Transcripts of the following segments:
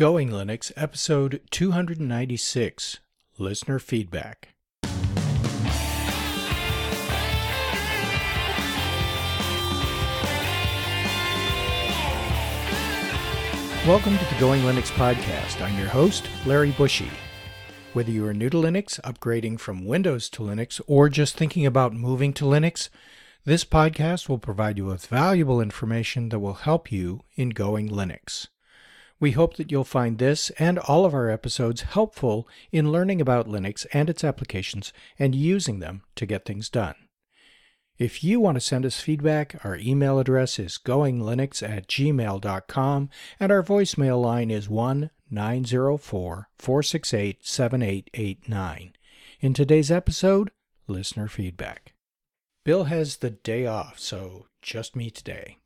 Going Linux, episode 296 Listener Feedback. Welcome to the Going Linux podcast. I'm your host, Larry Bouchard. Whether you are new to Linux, upgrading from Windows to Linux, or just thinking about moving to Linux, this podcast will provide you with valuable information that will help you in Going Linux. We hope that you'll find this and all of our episodes helpful in learning about Linux and its applications and using them to get things done. If you want to send us feedback, our email address is goinglinux at gmail.com and our voicemail line is 1 904 468 7889. In today's episode, listener feedback. Bill has the day off, so just me today.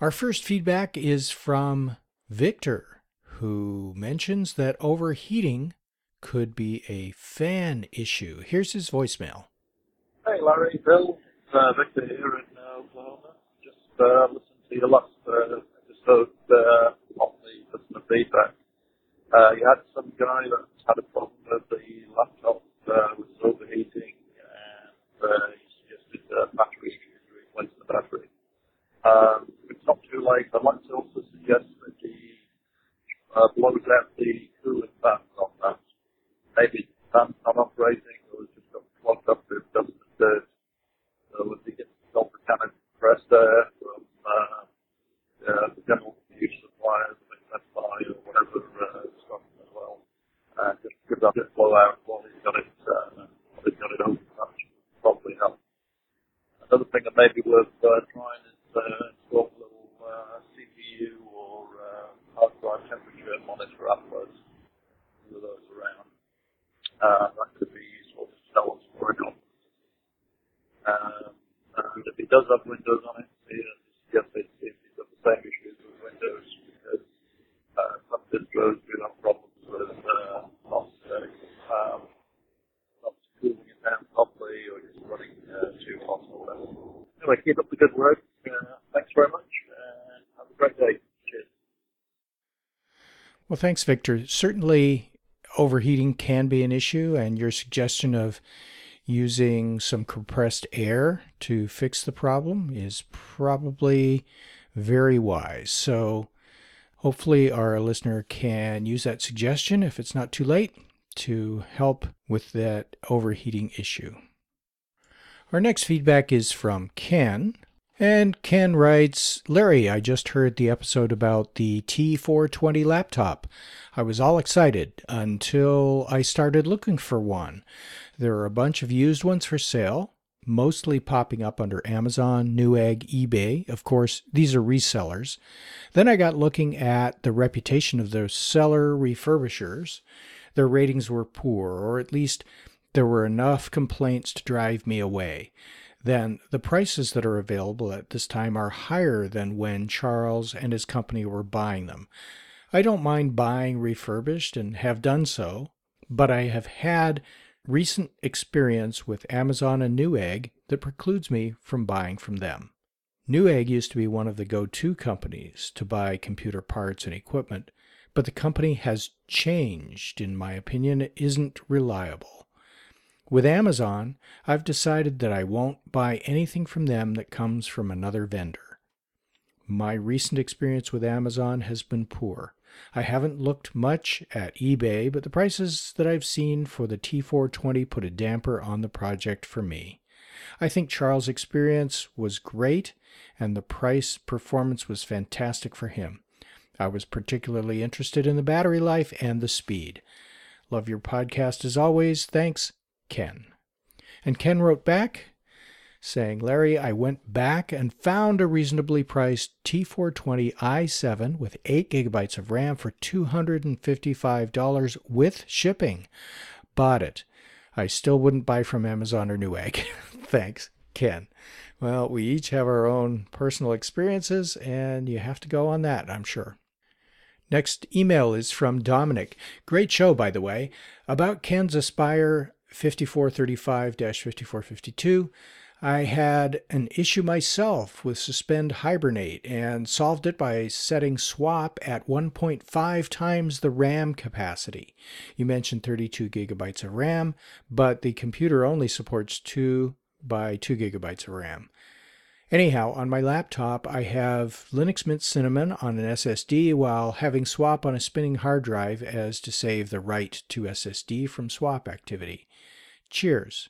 Our first feedback is from Victor, who mentions that overheating could be a fan issue. Here's his voicemail. Hey Larry, Bill, uh, Victor here in uh, Oklahoma. Just uh, listened to your last uh, episode uh, on the listener feedback. Uh, you had some guy that had a problem with the laptop uh, was overheating, and uh, he suggested uh, battery to replace the battery. Um, it's not too late. I'd like to also suggest that he uh, blows out the cooling fans on that. Maybe the fan's not operating or it's just got clogged up with dust and dirt. So if he gets some kind of compressed air from uh, uh, the general use suppliers, like Best Buy or whatever uh, stock as well, uh, just give that a blow out while he's got it, uh, while he's got it open. That should probably help. Another thing that may be worth uh, trying is uh, install a little uh, CPU or uh, hard drive temperature monitor uploads with those around. Uh, that could be useful to tell what's going on. Um, and if he does have Windows on it, uh, suggest that if got the same issues with Windows because uh, some distros do have problems with uh, not, uh, um, not cooling it down properly or just running uh, too hot or whatever. Anyway, keep up the good work. Uh, thanks very much and have a great day. Cheers. Well, thanks, Victor. Certainly, overheating can be an issue, and your suggestion of using some compressed air to fix the problem is probably very wise. So, hopefully, our listener can use that suggestion if it's not too late to help with that overheating issue. Our next feedback is from Ken. And Ken writes Larry, I just heard the episode about the T420 laptop. I was all excited until I started looking for one. There are a bunch of used ones for sale, mostly popping up under Amazon, Newegg, eBay. Of course, these are resellers. Then I got looking at the reputation of those seller refurbishers. Their ratings were poor, or at least there were enough complaints to drive me away. Then the prices that are available at this time are higher than when Charles and his company were buying them. I don't mind buying refurbished and have done so, but I have had recent experience with Amazon and Newegg that precludes me from buying from them. Newegg used to be one of the go to companies to buy computer parts and equipment, but the company has changed, in my opinion, it isn't reliable. With Amazon, I've decided that I won't buy anything from them that comes from another vendor. My recent experience with Amazon has been poor. I haven't looked much at eBay, but the prices that I've seen for the T420 put a damper on the project for me. I think Charles' experience was great, and the price performance was fantastic for him. I was particularly interested in the battery life and the speed. Love your podcast as always. Thanks, Ken. And Ken wrote back saying, Larry, I went back and found a reasonably priced T420 i7 with 8 gigabytes of RAM for $255 with shipping. Bought it. I still wouldn't buy from Amazon or Newegg. Thanks, Ken. Well, we each have our own personal experiences, and you have to go on that, I'm sure. Next email is from Dominic. Great show, by the way, about Ken's Aspire 5435 5452. I had an issue myself with Suspend Hibernate and solved it by setting swap at 1.5 times the RAM capacity. You mentioned 32 gigabytes of RAM, but the computer only supports 2 by 2 gigabytes of RAM. Anyhow, on my laptop, I have Linux Mint Cinnamon on an SSD while having swap on a spinning hard drive as to save the write to SSD from swap activity. Cheers.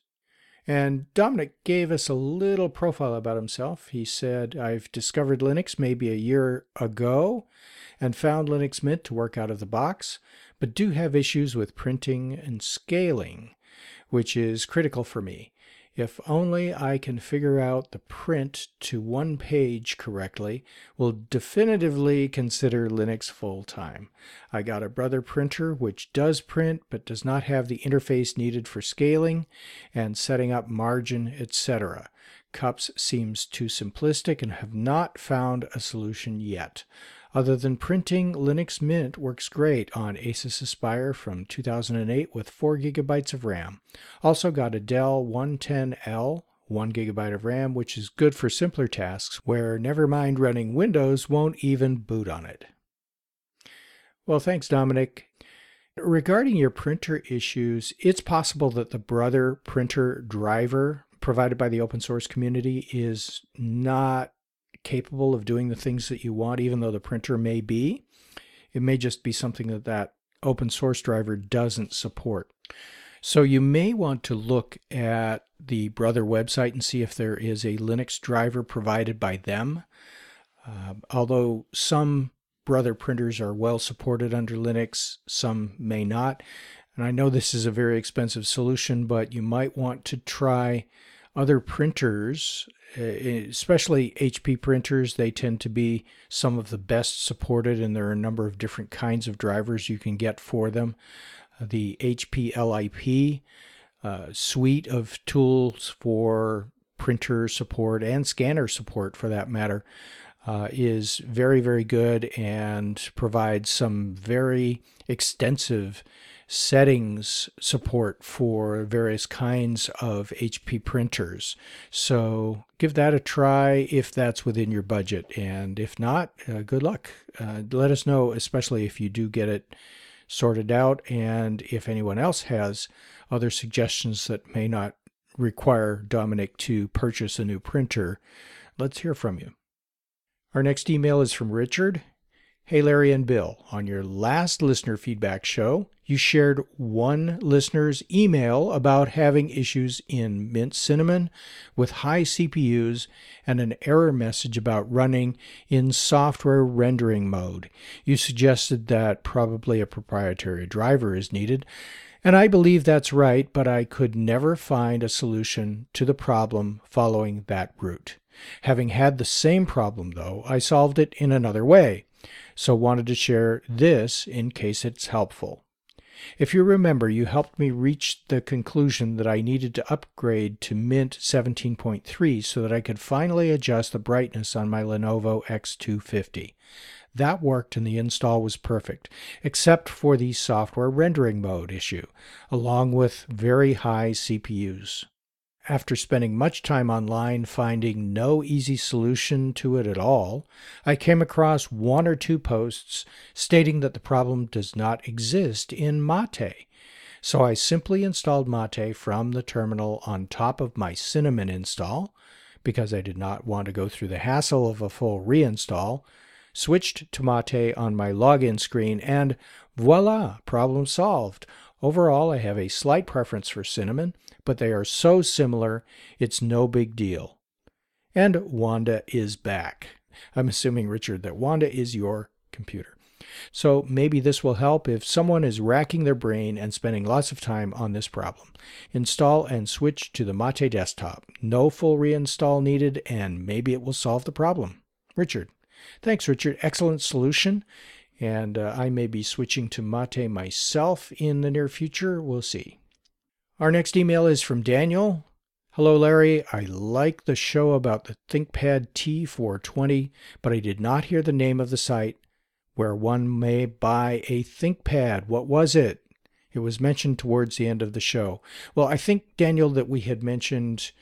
And Dominic gave us a little profile about himself. He said, I've discovered Linux maybe a year ago and found Linux Mint to work out of the box, but do have issues with printing and scaling, which is critical for me. If only I can figure out the print to one page correctly, will definitively consider Linux full time. I got a Brother printer which does print but does not have the interface needed for scaling and setting up margin, etc. Cups seems too simplistic and have not found a solution yet. Other than printing, Linux Mint works great on Asus Aspire from 2008 with 4 gigabytes of RAM. Also got a Dell 110L 1 gigabyte of RAM, which is good for simpler tasks where never mind running Windows won't even boot on it. Well, thanks, Dominic. Regarding your printer issues, it's possible that the Brother printer driver provided by the open source community is not capable of doing the things that you want, even though the printer may be. It may just be something that that open source driver doesn't support. So you may want to look at the Brother website and see if there is a Linux driver provided by them. Uh, although some Brother printers are well supported under Linux, some may not. And I know this is a very expensive solution, but you might want to try other printers uh, especially HP printers, they tend to be some of the best supported, and there are a number of different kinds of drivers you can get for them. The HPLIP uh, suite of tools for printer support and scanner support, for that matter, uh, is very, very good and provides some very extensive settings support for various kinds of HP printers. So give that a try if that's within your budget. And if not, uh, good luck. Uh, let us know, especially if you do get it sorted out and if anyone else has other suggestions that may not require Dominic to purchase a new printer. Let's hear from you. Our next email is from Richard. Hey, Larry and Bill, on your last listener feedback show, you shared one listener's email about having issues in Mint Cinnamon with high CPUs and an error message about running in software rendering mode. You suggested that probably a proprietary driver is needed, and I believe that's right, but I could never find a solution to the problem following that route. Having had the same problem, though, I solved it in another way so wanted to share this in case it's helpful. If you remember, you helped me reach the conclusion that I needed to upgrade to Mint 17.3 so that I could finally adjust the brightness on my Lenovo X250. That worked and the install was perfect, except for the software rendering mode issue, along with very high CPUs. After spending much time online finding no easy solution to it at all, I came across one or two posts stating that the problem does not exist in Mate. So I simply installed Mate from the terminal on top of my Cinnamon install, because I did not want to go through the hassle of a full reinstall, switched to Mate on my login screen, and voila, problem solved. Overall, I have a slight preference for cinnamon, but they are so similar, it's no big deal. And Wanda is back. I'm assuming, Richard, that Wanda is your computer. So maybe this will help if someone is racking their brain and spending lots of time on this problem. Install and switch to the Mate desktop. No full reinstall needed, and maybe it will solve the problem. Richard. Thanks, Richard. Excellent solution and uh, I may be switching to Mate myself in the near future. We'll see. Our next email is from Daniel. Hello, Larry. I like the show about the ThinkPad T420, but I did not hear the name of the site where one may buy a ThinkPad. What was it? It was mentioned towards the end of the show. Well, I think, Daniel, that we had mentioned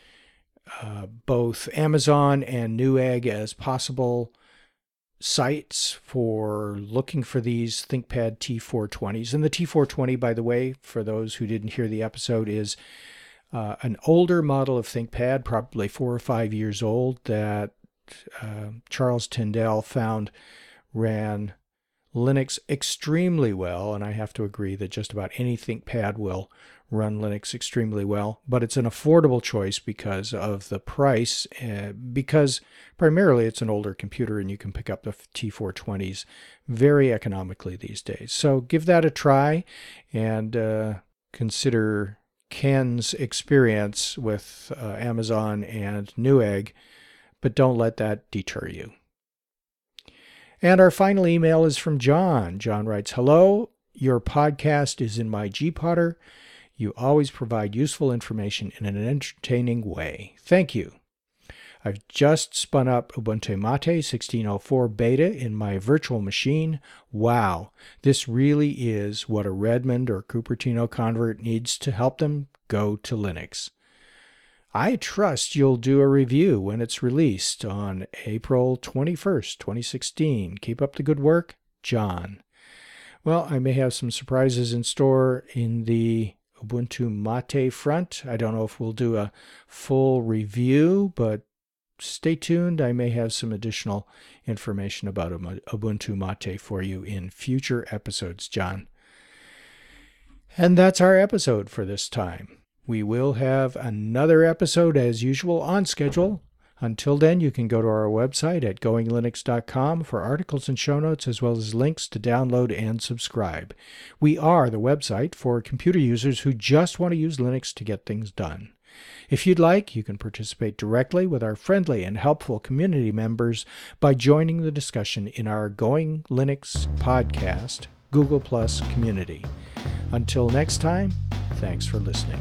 uh, both Amazon and Newegg as possible sites for looking for these ThinkPad T420s. And the T420, by the way, for those who didn't hear the episode, is uh, an older model of ThinkPad, probably four or five years old, that uh, Charles Tendell found ran Linux extremely well. And I have to agree that just about any ThinkPad will run Linux extremely well, but it's an affordable choice because of the price, uh, because primarily it's an older computer and you can pick up the T420s very economically these days. So give that a try and uh, consider Ken's experience with uh, Amazon and Newegg, but don't let that deter you. And our final email is from John. John writes Hello, your podcast is in my gPodder. You always provide useful information in an entertaining way. Thank you. I've just spun up Ubuntu Mate 1604 beta in my virtual machine. Wow, this really is what a Redmond or Cupertino convert needs to help them go to Linux. I trust you'll do a review when it's released on April 21st, 2016. Keep up the good work, John. Well, I may have some surprises in store in the Ubuntu Mate front. I don't know if we'll do a full review, but stay tuned. I may have some additional information about Ubuntu Mate for you in future episodes, John. And that's our episode for this time. We will have another episode as usual on schedule until then, you can go to our website at goinglinux.com for articles and show notes, as well as links to download and subscribe. We are the website for computer users who just want to use Linux to get things done. If you'd like, you can participate directly with our friendly and helpful community members by joining the discussion in our Going Linux podcast Google Plus community. Until next time, thanks for listening.